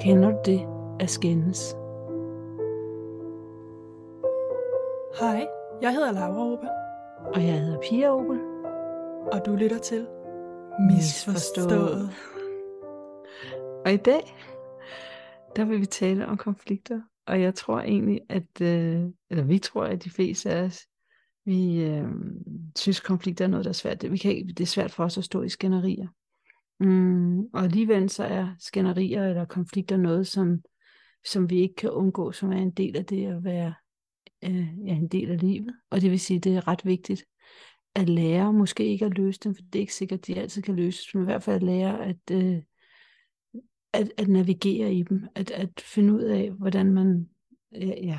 Kender du det at skændes? Hej, jeg hedder Laura Obe, Og jeg hedder Pia Opel. og du lytter til Misforstået. Og i dag, der vil vi tale om konflikter. Og jeg tror egentlig, at, øh, eller vi tror, at de fleste af os, vi øh, synes, konflikter er noget, der er svært. Vi kan ikke, det er svært for os at stå i skænderier. Mm, og alligevel så er skænderier eller konflikter noget, som, som vi ikke kan undgå, som er en del af det at være øh, ja, en del af livet. Og det vil sige, at det er ret vigtigt at lære, måske ikke at løse dem, for det er ikke sikkert, at de altid kan løses, men i hvert fald at lære at, øh, at, at navigere i dem, at, at finde ud af, hvordan man ja, ja,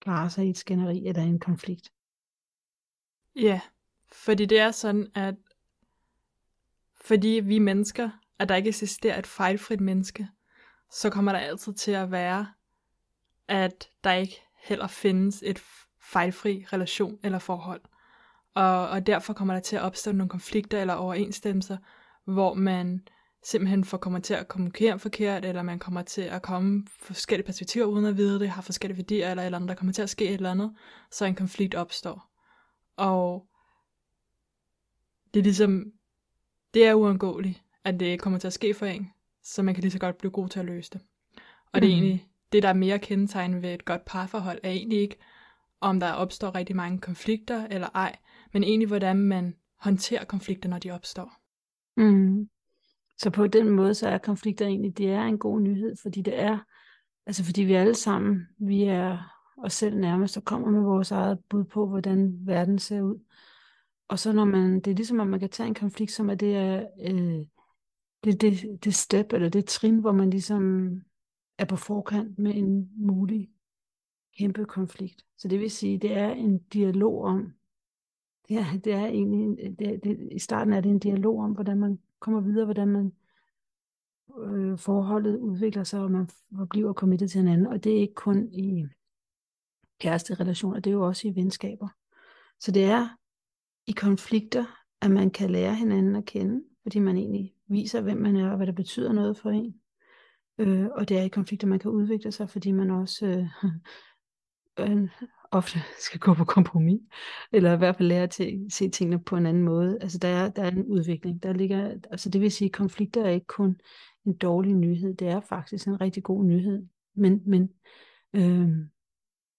klarer sig i et skænderi eller i en konflikt. Ja, fordi det er sådan, at fordi vi mennesker, at der ikke eksisterer et fejlfrit menneske, så kommer der altid til at være, at der ikke heller findes et fejlfri relation eller forhold. Og, og derfor kommer der til at opstå nogle konflikter eller overensstemmelser, hvor man simpelthen får kommer til at kommunikere forkert, eller man kommer til at komme forskellige perspektiver uden at vide det, har forskellige værdier eller et eller andet, der kommer til at ske et eller andet, så en konflikt opstår. Og det er ligesom, det er uundgåeligt, at det kommer til at ske for en, så man kan lige så godt blive god til at løse det. Og mm. det er Mhm. egentlig, det der er mere kendetegn ved et godt parforhold, er egentlig ikke, om der opstår rigtig mange konflikter eller ej, men egentlig hvordan man håndterer konflikter, når de opstår. Mm. Så på den måde, så er konflikter egentlig, det er en god nyhed, fordi det er, altså fordi vi alle sammen, vi er os selv nærmest og kommer med vores eget bud på, hvordan verden ser ud. Og så når man, det er ligesom, at man kan tage en konflikt, som er det, er, øh, det, det, det step, eller det trin, hvor man ligesom er på forkant med en mulig kæmpe konflikt. Så det vil sige, det er en dialog om, det er, det er egentlig, en- det, det, i starten er det en dialog om, hvordan man kommer videre, hvordan man øh, forholdet udvikler sig, og man bliver committed til hinanden. Og det er ikke kun i kæresterelationer, det er jo også i venskaber. Så det er i konflikter, at man kan lære hinanden at kende, fordi man egentlig viser, hvem man er, og hvad der betyder noget for en. Øh, og det er i konflikter, man kan udvikle sig, fordi man også øh, øh, ofte skal gå på kompromis, eller i hvert fald lære til at se tingene på en anden måde. Altså der er, der er en udvikling. Der ligger, altså det vil sige, at konflikter er ikke kun en dårlig nyhed, det er faktisk en rigtig god nyhed. Men, men, øh,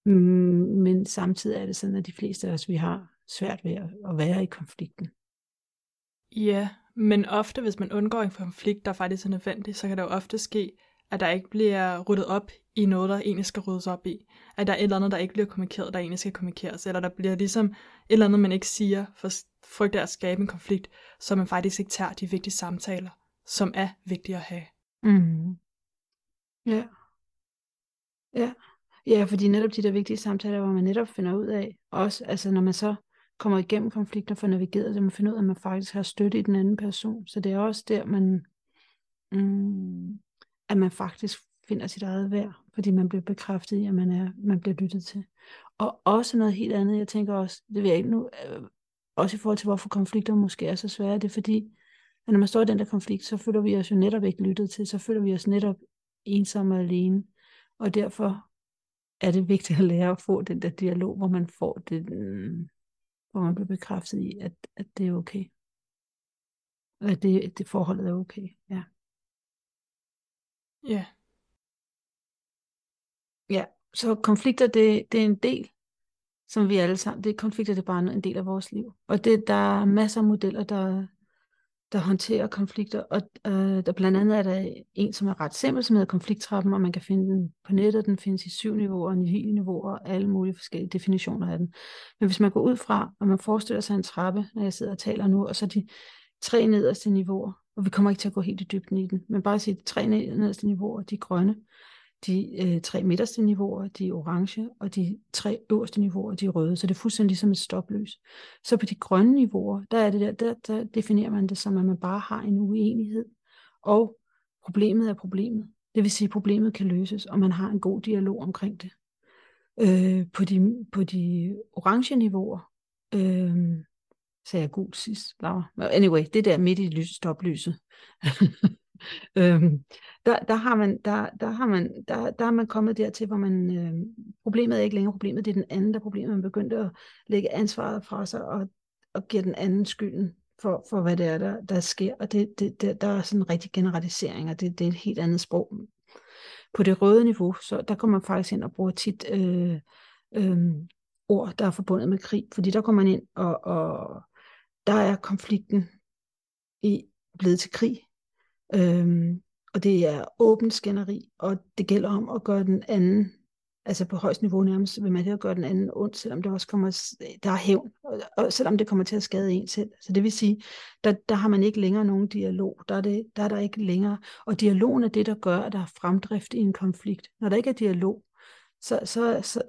men samtidig er det sådan, at de fleste af os, vi har svært ved at, være i konflikten. Ja, men ofte, hvis man undgår en konflikt, der faktisk er nødvendig, så kan det jo ofte ske, at der ikke bliver ryddet op i noget, der egentlig skal ryddes op i. At der er et eller andet, der ikke bliver kommunikeret, der egentlig skal kommunikeres. Eller der bliver ligesom et eller andet, man ikke siger, for frygt at skabe en konflikt, så man faktisk ikke tager de vigtige samtaler, som er vigtige at have. Mm. Ja. Ja. Ja, fordi netop de der vigtige samtaler, hvor man netop finder ud af, også altså når man så kommer igennem konflikter, for navigeret det, man finder ud af, at man faktisk har støtte i den anden person. Så det er også der, man, mm, at man faktisk finder sit eget værd, fordi man bliver bekræftet i, at man, er, man bliver lyttet til. Og også noget helt andet, jeg tænker også, det vil jeg ikke nu, øh, også i forhold til, hvorfor konflikter måske er så svære, det er fordi, at når man står i den der konflikt, så føler vi os jo netop ikke lyttet til, så føler vi os netop ensomme og alene. Og derfor er det vigtigt at lære at få den der dialog, hvor man får det, hvor man bliver bekræftet i, at, at det er okay. At det, det forholdet er okay. Ja. Ja, ja. Så konflikter, det, det er en del, som vi alle sammen, det konflikter, det er bare en del af vores liv. Og det, der er masser af modeller, der, der håndterer konflikter, og øh, der blandt andet er der en, som er ret simpel, som hedder konflikttrappen, og man kan finde den på nettet, den findes i syv niveauer, ni niveauer, og alle mulige forskellige definitioner af den. Men hvis man går ud fra, og man forestiller sig en trappe, når jeg sidder og taler nu, og så de tre nederste niveauer, og vi kommer ikke til at gå helt i dybden i den, men bare at sige, de tre nederste niveauer, de er grønne, de øh, tre midterste niveauer, de er orange, og de tre øverste niveauer, de er røde. Så det er fuldstændig ligesom et stopløs. Så på de grønne niveauer, der, er det der, der, der definerer man det som, at man bare har en uenighed, og problemet er problemet. Det vil sige, at problemet kan løses, og man har en god dialog omkring det. Øh, på, de, på de orange niveauer, øh, sagde jeg gul sidst, Laura. Anyway, det der midt i lys, stoplyset. øhm, der, der, har man, der, der, har man, der, der er man kommet dertil, hvor man, øh, problemet er ikke længere problemet, det er den anden, der er problemet. Man begyndte at lægge ansvaret fra sig og, og giver den anden skylden for, for hvad det er, der, der sker. Og det, det, det, der er sådan en rigtig generalisering, og det, det er et helt andet sprog. På det røde niveau, så der kommer man faktisk ind og bruger tit øh, øh, ord, der er forbundet med krig, fordi der kommer man ind, og, og der er konflikten i blevet til krig. Øhm, og det er åbent skænderi, og det gælder om at gøre den anden, altså på højst niveau nærmest, vil man at gøre den anden ondt, selvom det også kommer, der er hævn, og, og selvom det kommer til at skade en selv. Så det vil sige, der, der har man ikke længere nogen dialog, der er, det, der er der ikke længere, og dialogen er det, der gør, at der er fremdrift i en konflikt. Når der ikke er dialog, så, så, så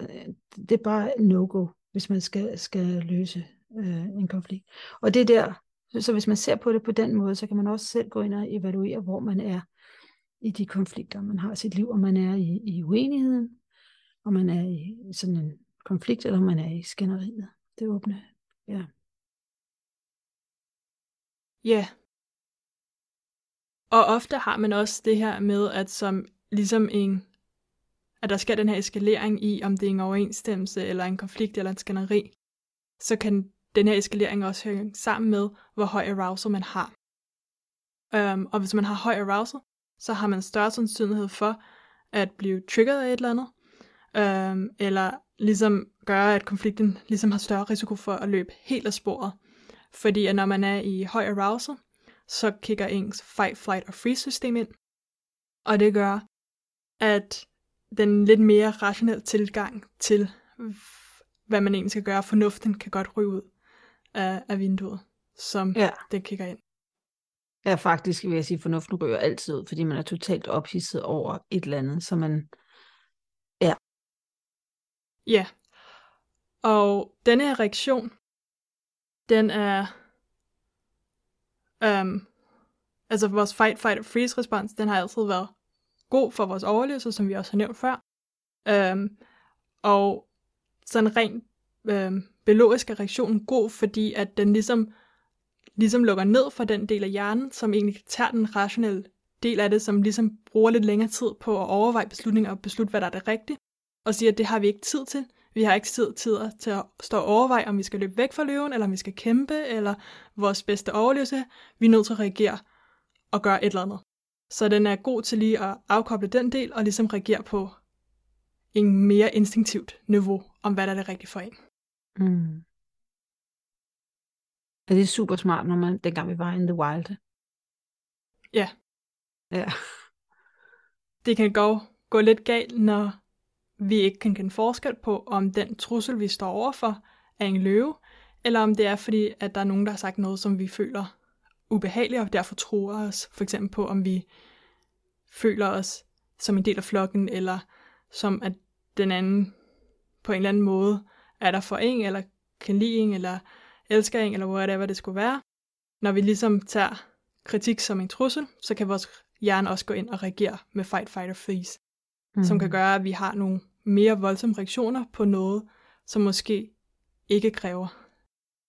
det er bare no-go, hvis man skal, skal løse øh, en konflikt. Og det er der, så, hvis man ser på det på den måde, så kan man også selv gå ind og evaluere, hvor man er i de konflikter, man har i sit liv, om man er i, i uenigheden, om man er i sådan en konflikt, eller om man er i skænderiet. Det åbne, ja. Ja. Yeah. Og ofte har man også det her med, at som ligesom en, at der sker den her eskalering i, om det er en overensstemmelse, eller en konflikt, eller en skænderi, så kan den her eskalering også hænge sammen med, hvor høj arousal man har. Um, og hvis man har høj arousal, så har man større sandsynlighed for at blive triggeret af et eller andet, um, eller ligesom gøre, at konflikten ligesom har større risiko for at løbe helt af sporet. Fordi at når man er i høj arousal, så kigger ens fight, flight og freeze system ind, og det gør, at den lidt mere rationelle tilgang til, hvad man egentlig skal gøre, fornuften kan godt ryge ud af, af vinduet, som ja. det kigger ind. Ja, faktisk vil jeg sige, at fornuften ryger altid ud, fordi man er totalt ophidset over et eller andet, så man, ja. Ja, og denne her reaktion, den er, um, altså vores fight, fight og freeze respons, den har altid været god for vores overlevelse, som vi også har nævnt før. Um, og sådan rent um, biologisk er reaktionen god, fordi at den ligesom, ligesom lukker ned for den del af hjernen, som egentlig tager den rationelle del af det, som ligesom bruger lidt længere tid på at overveje beslutninger og beslutte, hvad der er det rigtige, og siger, at det har vi ikke tid til. Vi har ikke tid, tid til at stå og overveje, om vi skal løbe væk fra løven, eller om vi skal kæmpe, eller vores bedste overlevelse. Vi er nødt til at reagere og gøre et eller andet. Så den er god til lige at afkoble den del, og ligesom reagere på en mere instinktivt niveau, om hvad der er det rigtige for en. Mm. Er det super smart, når man, dengang vi var in the wild? Ja. Ja. Det kan gå, gå lidt galt, når vi ikke kan kende forskel på, om den trussel, vi står overfor, er en løve, eller om det er fordi, at der er nogen, der har sagt noget, som vi føler ubehageligt, og derfor tror os, for eksempel på, om vi føler os som en del af flokken, eller som at den anden på en eller anden måde er der for en, eller kan lide en, eller elsker en, eller whatever det skulle være. Når vi ligesom tager kritik som en trussel, så kan vores hjerne også gå ind og reagere med fight, fight or freeze, mm. som kan gøre, at vi har nogle mere voldsomme reaktioner på noget, som måske ikke kræver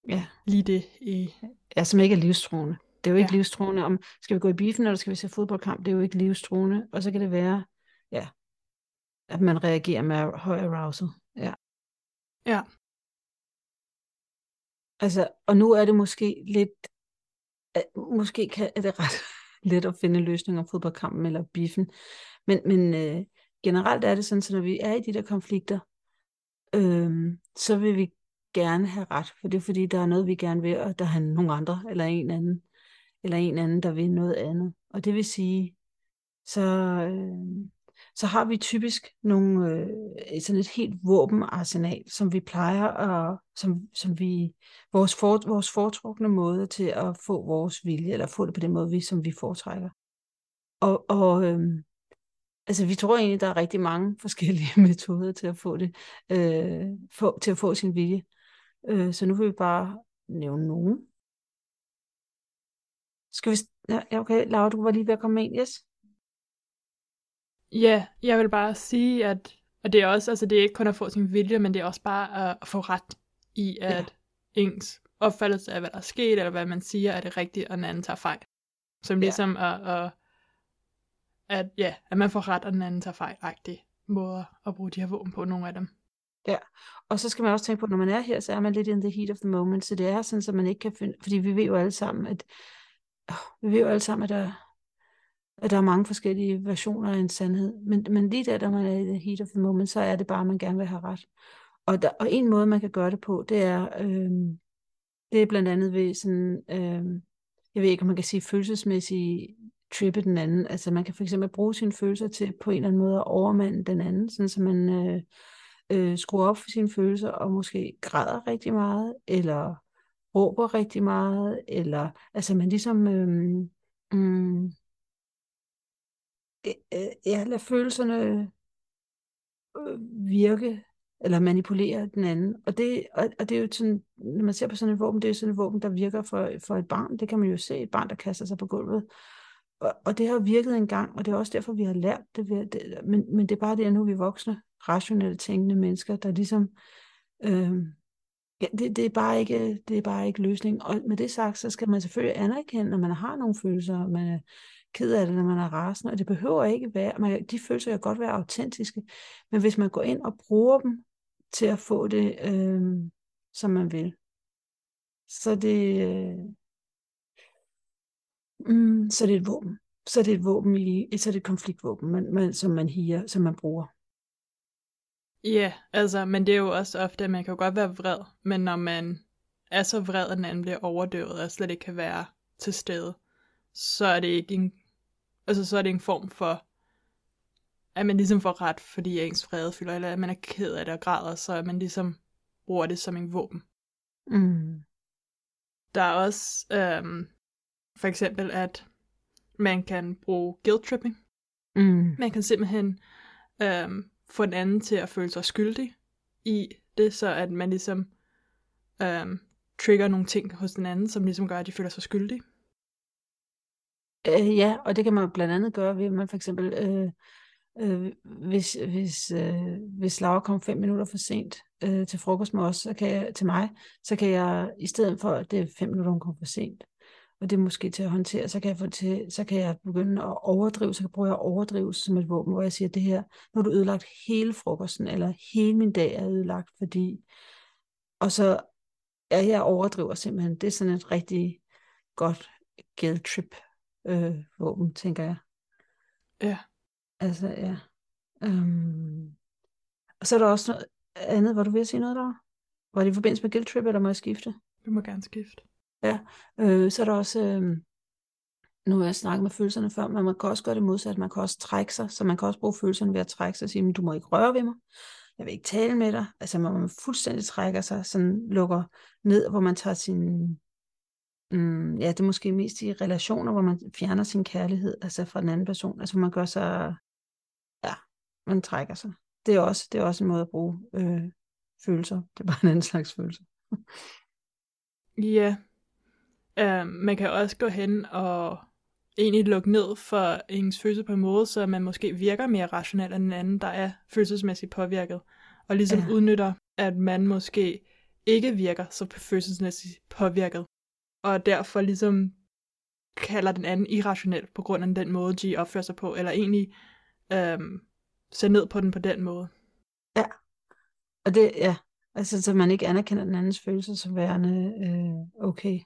ja. lige det i... Ja, som ikke er livstruende. Det er jo ikke ja. livstruende, om skal vi gå i biffen, eller skal vi se fodboldkamp, det er jo ikke livstruende. Og så kan det være, ja, at man reagerer med høj arousal. Ja. Altså, og nu er det måske lidt, måske kan, er det ret let at finde løsninger om fodboldkampen eller biffen, men, men øh, generelt er det sådan, så når vi er i de der konflikter, øh, så vil vi gerne have ret, for det er fordi, der er noget, vi gerne vil, og der er nogle andre, eller en anden, eller en anden, der vil noget andet. Og det vil sige, så, øh, så har vi typisk nogle, øh, sådan et helt våbenarsenal, som vi plejer at, som, som vi, vores, for, vores foretrukne måde til at få vores vilje, eller få det på den måde, vi, som vi foretrækker. Og, og øh, altså vi tror egentlig, der er rigtig mange forskellige metoder til at få det, øh, få, til at få sin vilje. Øh, så nu vil vi bare nævne nogen. Skal vi... Ja, okay, Laura, du var lige ved at komme ind, yes? Ja, jeg vil bare sige, at og det er også, altså det er ikke kun at få sin vilje, men det er også bare at, at få ret i, at ja. ens opfattelse af, hvad der er sket, eller hvad man siger er det rigtige, og den anden tager fejl. Som Ja. ligesom at, at, at, ja, at man får ret, og den anden tager fejl. Rigtige måder at bruge de her våben på, nogle af dem. Og så skal man også tænke på, at når man er her, så er man lidt in the heat of the moment, så det er sådan, at man ikke kan finde, fordi vi ved jo alle sammen, at vi ved jo alle sammen, at der, at der er mange forskellige versioner af en sandhed, men, men lige der, da man er i the heat of the moment, så er det bare, at man gerne vil have ret. Og, der, og en måde, man kan gøre det på, det er, øh, det er blandt andet ved sådan, øh, jeg ved ikke, om man kan sige følelsesmæssige trippe den anden. Altså man kan for eksempel bruge sine følelser til på en eller anden måde at overmande den anden, sådan så man øh, øh, skruer op for sine følelser og måske græder rigtig meget, eller råber rigtig meget, eller altså man ligesom øh, øh, Øh, øh, ja, lad følelserne øh, virke eller manipulere den anden. Og det, og, og det er jo sådan, når man ser på sådan et våben, det er jo sådan et våben, der virker for, for et barn. Det kan man jo se, et barn, der kaster sig på gulvet. Og, og det har virket en gang, og det er også derfor, vi har lært det. Ved, det men, men det er bare det, at nu er vi voksne, rationelle, tænkende mennesker, der ligesom... Øh, ja, det, det, er bare ikke, det er bare ikke løsningen. Og med det sagt, så skal man selvfølgelig anerkende, når man har nogle følelser, og man er ked af det, når man er rasende, og det behøver ikke være, man, de følelser kan godt være autentiske, men hvis man går ind og bruger dem til at få det, øh, som man vil, så det, øh, mm, så det er et våben. Så er det et våben i, så er det et konfliktvåben, man, man, som man higer, som man bruger. Ja, altså, men det er jo også ofte, at man kan jo godt være vred, men når man er så vred, at den anden bliver overdøvet og slet ikke kan være til stede, så er det ikke en, altså, så er det en form for, at man ligesom får ret, fordi ens vrede fylder, eller at man er ked af det og græder, så at man ligesom bruger det som en våben. Mm. Der er også øhm, for eksempel, at man kan bruge guilt tripping. Mm. Man kan simpelthen øhm, få den anden til at føle sig skyldig i det, så at man ligesom øhm, trigger nogle ting hos den anden, som ligesom gør, at de føler sig skyldige. Øh, ja, og det kan man blandt andet gøre ved, at man for eksempel, øh, øh, hvis, hvis, øh, hvis Laura kom fem minutter for sent øh, til frokost med os, så kan jeg, til mig, så kan jeg, i stedet for, at det er fem minutter, hun kom for sent, og det er måske til at håndtere, så kan jeg, få til, så kan jeg begynde at overdrive, så kan jeg prøve at overdrive som et våben, hvor jeg siger, det her, nu har du ødelagt hele frokosten, eller hele min dag er ødelagt, fordi, og så, ja, jeg overdriver simpelthen, det er sådan et rigtig godt guilt trip øh, våben, tænker jeg. Ja. Altså, ja. Øhm. Og så er der også noget andet, var du at sige noget der? Var det i forbindelse med guilt trip, eller må jeg skifte? Vi må gerne skifte. Øh, så er der også, øh, nu har jeg snakket med følelserne før, men man kan også gøre det modsat, man kan også trække sig, så man kan også bruge følelserne ved at trække sig og sige, men du må ikke røre ved mig, jeg vil ikke tale med dig, altså hvor man fuldstændig trækker sig, sådan lukker ned, hvor man tager sin, mm, ja det er måske mest i relationer, hvor man fjerner sin kærlighed, altså fra den anden person, altså man gør sig, ja, man trækker sig. Det er også, det er også en måde at bruge øh, følelser, det er bare en anden slags følelse. Ja. Uh, man kan også gå hen og egentlig lukke ned for ens følelse på en måde, så man måske virker mere rationel end den anden, der er følelsesmæssigt påvirket. Og ligesom ja. udnytter, at man måske ikke virker så følelsesmæssigt påvirket. Og derfor ligesom kalder den anden irrationel på grund af den måde, de opfører sig på, eller egentlig øhm, ser ned på den på den måde. Og det, ja, altså så man ikke anerkender den andens følelser som værende øh, okay.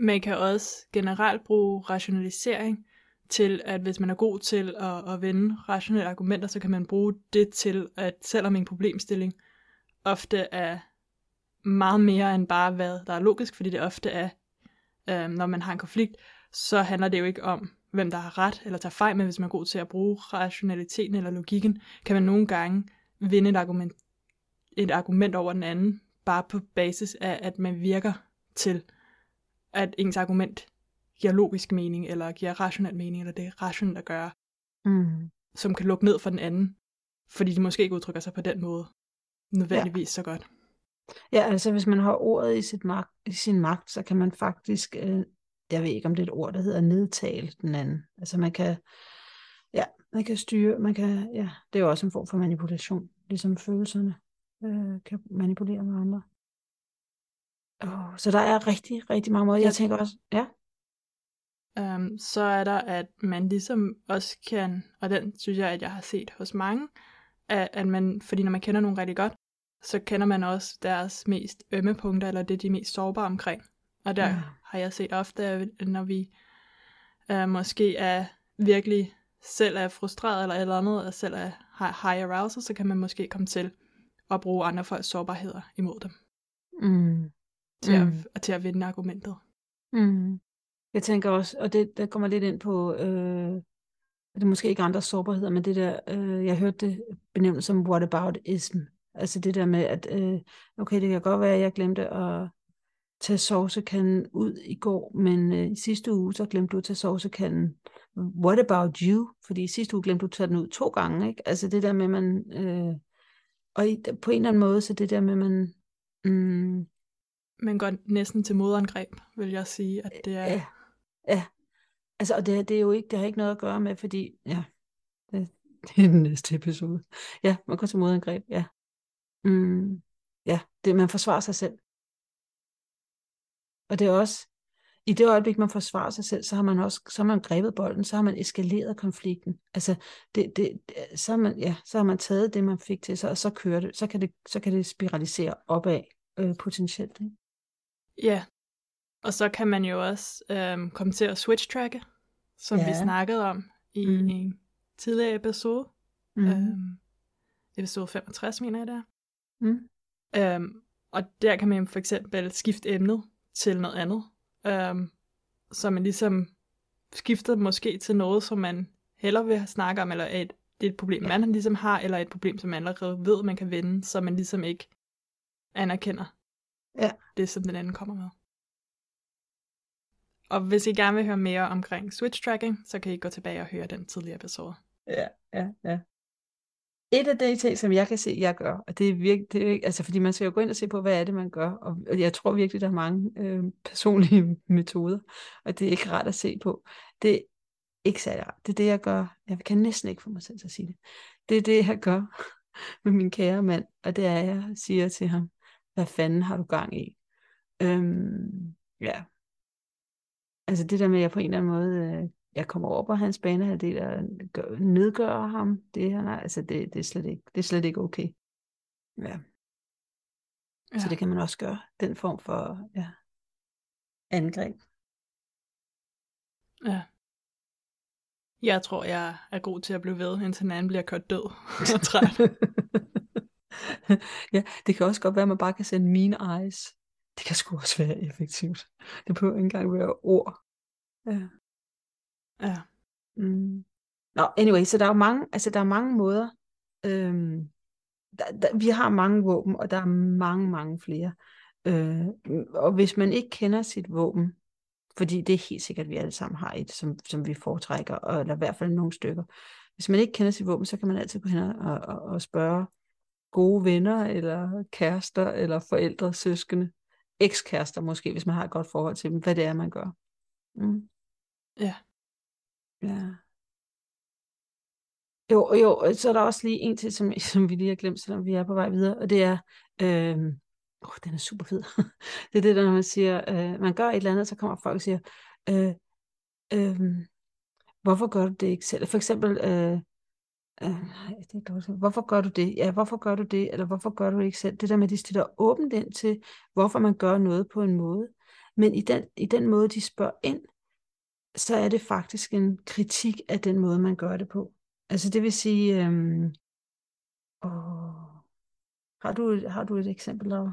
Man kan også generelt bruge rationalisering til, at hvis man er god til at, at vende rationelle argumenter, så kan man bruge det til, at selvom en problemstilling ofte er meget mere end bare, hvad der er logisk, fordi det ofte er, øh, når man har en konflikt, så handler det jo ikke om, hvem der har ret eller tager fejl, men hvis man er god til at bruge rationaliteten eller logikken, kan man nogle gange vinde et argument, et argument over den anden, bare på basis af, at man virker til, at ens argument giver logisk mening, eller giver rationel mening, eller det er rationelt at gøre, Mm. som kan lukke ned for den anden, fordi de måske ikke udtrykker sig på den måde, nødvendigvis så godt. Ja, altså hvis man har ordet i, sit magt, i sin magt, så kan man faktisk, øh, jeg ved ikke om det er et ord, der hedder nedtale den anden. Altså man kan, ja, man kan styre, man kan, ja, det er jo også en form for manipulation, ligesom følelserne øh, kan manipulere med andre. Oh, så der er rigtig, rigtig mange måder. Jeg tænker også, ja. Um, så er der, at man ligesom også kan, og den synes jeg, at jeg har set hos mange, at, at man, fordi når man kender nogen rigtig godt, så kender man også deres mest ømme punkter, eller det, de er mest sårbare omkring. Og der Ja. har jeg set ofte, når vi uh, måske er virkelig selv er frustreret eller et eller andet, og selv er, har high arousal, så kan man måske komme til at bruge andre folks sårbarheder imod dem, Mm. til, Mm. at, til at vinde argumentet. Mm. Jeg tænker også, og det der kommer lidt ind på, øh, det er måske ikke andre sårbarheder, men det der, øh, jeg hørte det benævnt som whataboutism. Altså det der med, at øh, okay, det kan godt være, at jeg glemte at tage sovsekanden ud i går, men øh, i sidste uge, så glemte du at tage sovsekanden. What about you? Fordi i sidste uge glemte du at tage den ud to gange, ikke? Altså det der med, man... Øh, og i, på en eller anden måde, så det der med, man... Mm, Man går næsten til modangreb, vil jeg sige, at det er... Ja, ja. Altså, og det, det er jo ikke, det har ikke noget at gøre med, fordi, ja, det, det er den næste episode. Ja, man går til modangreb, ja. Mm, ja, det, man forsvarer sig selv. Og det er også, i det øjeblik, man forsvarer sig selv, så har man også, så har man grebet bolden, så har man eskaleret konflikten. Altså, det, det, det- så, har man, ja, så har man taget det, man fik til sig, og så kører det, så kan det, så kan det spiralisere opad øh, potentielt. Ikke? Ja, og så kan man jo også øhm, komme til at switch-tracke, som ja. vi snakkede om i Mm. en tidligere episode. Mm. Øhm, episode 65, mener jeg det er. Mm. Øhm, og der kan man for eksempel skifte emnet til noget andet. Øhm, så man ligesom skifter måske til noget, som man hellere vil snakke om, eller et, det er et problem, man ligesom har, eller et problem, som man allerede ved, man kan vinde, så man ligesom ikke anerkender Ja. det, som den anden kommer med. Og hvis I gerne vil høre mere omkring switch tracking, så kan I gå tilbage og høre den tidligere episode. Ja, ja, ja. Et af de ting, som jeg kan se, jeg gør, og det er virkelig, det er, altså fordi man skal jo gå ind og se på, hvad er det, man gør, og og jeg tror virkelig, der er mange øh, personlige metoder, og det er ikke rart at se på. Det er ikke særlig rart. Det er det, jeg gør. Jeg kan næsten ikke få mig selv til at sige det. Det er det, jeg gør med min kære mand, og det er, at jeg siger til ham, hvad fanden har du gang i? Øhm, ja. Altså det der med, at jeg på en eller anden måde, øh, jeg kommer over på hans banehalvdel og gør, nedgør ham, det han er, altså det, det, er slet ikke, det er slet ikke okay. Ja. ja. Så det kan man også gøre, den form for ja, angreb. Ja. Jeg tror, jeg er god til at blive ved, indtil den anden bliver kørt død og træt. ja, det kan også godt være, at man bare kan sende mean eyes. Det kan sgu også være effektivt. Det behøver ikke engang være ord. Ja. Ja. Mm. Nå, anyway, så der er jo mange, altså der er mange måder. Øhm, der, der, vi har mange våben, og der er mange, mange flere. Øh, og hvis man ikke kender sit våben, fordi det er helt sikkert, at vi alle sammen har et, som, som vi foretrækker, og, eller i hvert fald nogle stykker. Hvis man ikke kender sit våben, så kan man altid gå hen og, og, og spørge gode venner, eller kærester, eller forældre, søskende, ekskærester måske, hvis man har et godt forhold til dem, hvad det er, man gør. Mm. Ja. Ja. Jo, jo, så er der også lige en til, som, som vi lige har glemt, selvom vi er på vej videre, og det er, øh, oh, den er super fed. det er det, der når man siger, øh, man gør et eller andet, så kommer folk og siger, øh, øh, hvorfor gør du det ikke selv? For eksempel, øh, øh, det er dårligt. hvorfor gør du det? Ja, hvorfor gør du det? Eller hvorfor gør du det ikke selv? Det der med, at de stiller åbent ind til, hvorfor man gør noget på en måde. Men i den, i den måde, de spørger ind, så er det faktisk en kritik af den måde, man gør det på. Altså det vil sige, øhm, åh, har, du, har du et eksempel, Laura?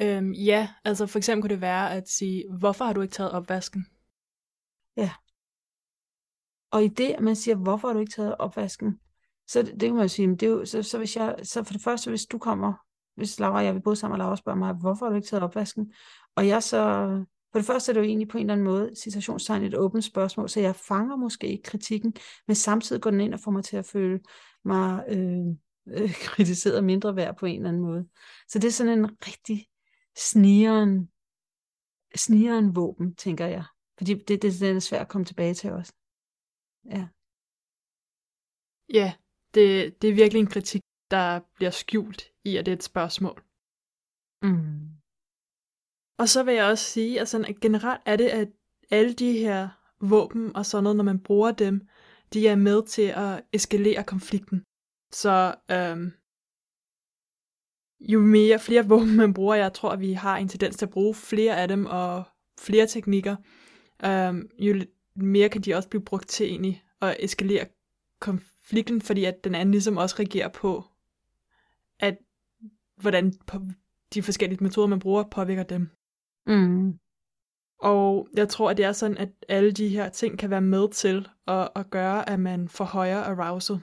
Øhm, ja, altså for eksempel kunne det være at sige, hvorfor har du ikke taget opvasken? Ja. Og i det, at man siger, hvorfor har du ikke taget opvasken, så det, det kan man jo sige, det er jo, så, så, hvis jeg, så for det første, hvis du kommer, hvis Laura og jeg vil bo sammen, og Laura spørger mig, hvorfor har du ikke taget opvasken? Og jeg så, for det første er det jo egentlig på en eller anden måde, citationstegn et åbent spørgsmål, så jeg fanger måske ikke kritikken, men samtidig går den ind og får mig til at føle mig øh, øh, kritiseret mindre værd på en eller anden måde. Så det er sådan en rigtig snigeren, snigeren våben, tænker jeg. Fordi det, det, det er svært at komme tilbage til også. Ja. Ja, det, det er virkelig en kritik, der bliver skjult i, at det er et spørgsmål. Mm. Og så vil jeg også sige, at, sådan, at generelt er det, at alle de her våben og sådan noget, når man bruger dem, de er med til at eskalere konflikten. Så øhm, jo mere flere våben man bruger, jeg tror, at vi har en tendens til at bruge flere af dem og flere teknikker, øhm, jo mere kan de også blive brugt til egentlig at eskalere konflikten, fordi at den anden ligesom også reagerer på, at hvordan de forskellige metoder, man bruger, påvirker dem. Mm. Og jeg tror, at det er sådan, at alle de her ting kan være med til at, at gøre, at man får højere arousal.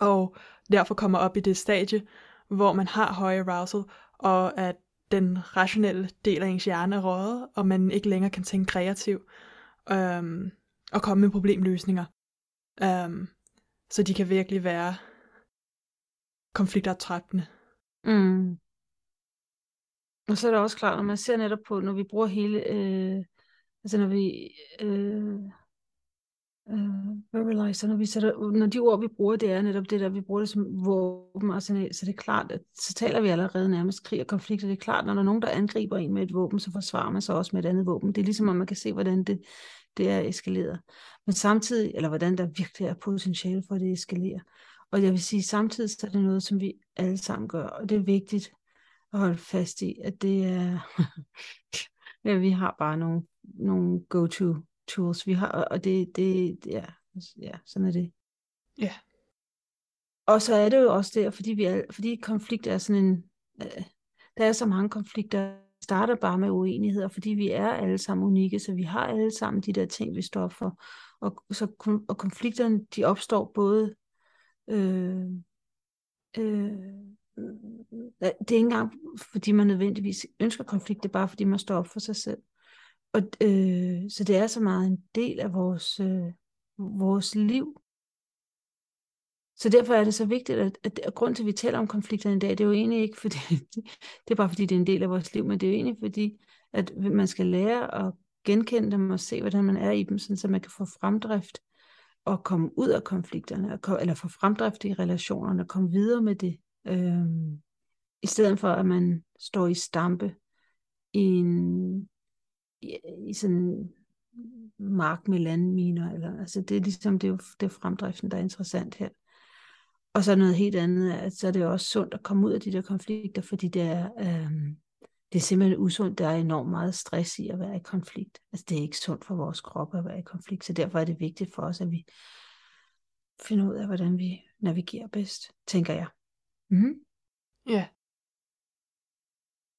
Og derfor kommer op i det stadie, hvor man har høj arousal, og at den rationelle del af ens hjerne er røget, og man ikke længere kan tænke kreativt øhm, og komme med problemløsninger. Øhm, så de kan virkelig være konfliktoptrappende. Mm. Og så er det også klart, når man ser netop på, når vi bruger hele, øh, altså når vi øh, øh, verbalizer, når, vi sætter, når de ord, vi bruger, det er netop det der, vi bruger det som våbenarsenal, så det er klart, at så taler vi allerede nærmest krig og konflikt, og det er klart, når der er nogen, der angriber en med et våben, så forsvarer man sig også med et andet våben. Det er ligesom, at man kan se, hvordan det, det er eskaleret. Men samtidig, eller hvordan der virkelig er potentiale for, at det eskalerer. Og jeg vil sige, samtidig så er det noget, som vi alle sammen gør, og det er vigtigt at holde fast i, at det er, ja, vi har bare nogle, nogle go-to tools, vi har, og det, det, ja, ja, sådan er det. Ja. Og så er det jo også der, fordi, vi er, fordi konflikt er sådan en, øh, der er så mange konflikter, starter bare med uenigheder, fordi vi er alle sammen unikke, så vi har alle sammen de der ting, vi står for. Og, så, og konflikterne, de opstår både øh, øh, det er ikke engang, fordi man nødvendigvis ønsker konflikt, det er bare fordi man står op for sig selv. Og, øh, så det er så meget en del af vores, øh, vores liv. Så derfor er det så vigtigt, at, at, at grund til, at vi taler om konflikter i dag, det er jo egentlig ikke, fordi det er bare fordi, det er en del af vores liv, men det er jo egentlig fordi, at man skal lære at genkende dem og se, hvordan man er i dem, sådan, så man kan få fremdrift og komme ud af konflikterne, eller få fremdrift i relationerne, og komme videre med det. Øh, I stedet for, at man står i stampe i en i, i sådan mark med landminer. Eller, altså det er ligesom det er, det er fremdriften, der er interessant her. Og så noget helt andet, at så er det også sundt at komme ud af de der konflikter, fordi det er, øhm, det er simpelthen usundt. Der er enormt meget stress i at være i konflikt. Altså det er ikke sundt for vores krop at være i konflikt, så derfor er det vigtigt for os, at vi finder ud af, hvordan vi navigerer bedst, tænker jeg. Mm. Ja.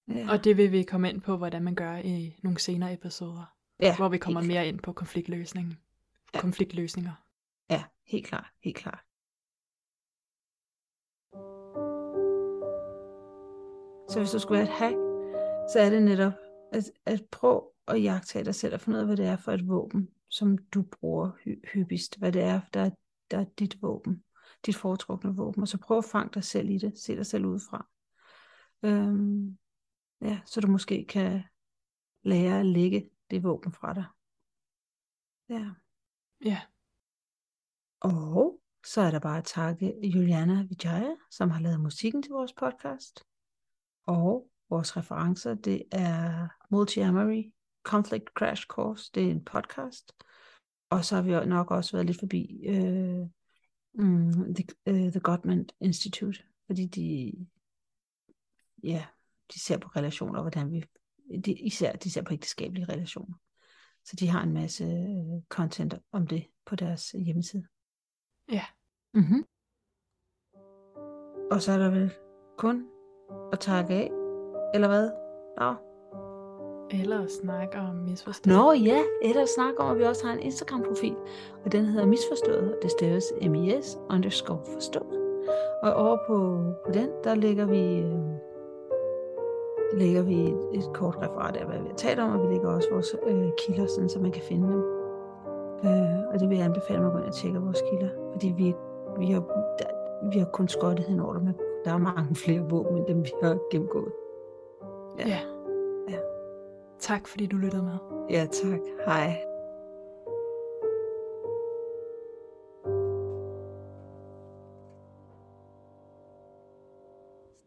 ja. Og det vil vi komme ind på, hvordan man gør i nogle senere episoder. Ja, hvor vi kommer mere ind på konfliktløsning. Ja. konfliktløsninger. Ja, helt klart, helt klart. Så hvis du skulle være et hack, så er det netop at, at prøve at jagtage dig selv og finde ud af, hvad det er for et våben, som du bruger hy- hyppigst. Hvad det er, der er, der er dit våben dit foretrukne våben, og så prøv at fange dig selv i det, se dig selv udefra. Øhm, ja, så du måske kan lære at lægge det våben fra dig. Ja. Ja. Og så er der bare at takke Juliana Vijaya, som har lavet musikken til vores podcast. Og vores referencer, det er Multi-Amory Conflict Crash Course, det er en podcast. Og så har vi nok også været lidt forbi øh, mm, the, uh, the Gottman Institute, fordi de, ja, de ser på relationer, hvordan vi, de, især de ser på ægteskabelige relationer. Så de har en masse uh, content om det på deres hjemmeside. Ja. Mm-hmm. Og så er der vel kun at takke af, eller hvad? Nå. Eller snakke om misforstået. Nå ja, eller snakke om, at vi også har en Instagram-profil, og den hedder Misforstået, og det staves MIS underscore forstået. Og over på, på den, der lægger vi, øh, lægger vi et, et kort referat af, hvad vi har talt om, og vi lægger også vores øh, kilder, sådan, så man kan finde dem. Øh, og det vil jeg anbefale mig at gå ind og tjekke vores kilder, fordi vi, vi, har, der, vi har kun skottet hen over dem. Der er mange flere våben, end dem vi har gennemgået. Ja. ja. Tak fordi du lyttede med. Ja, tak. Hej.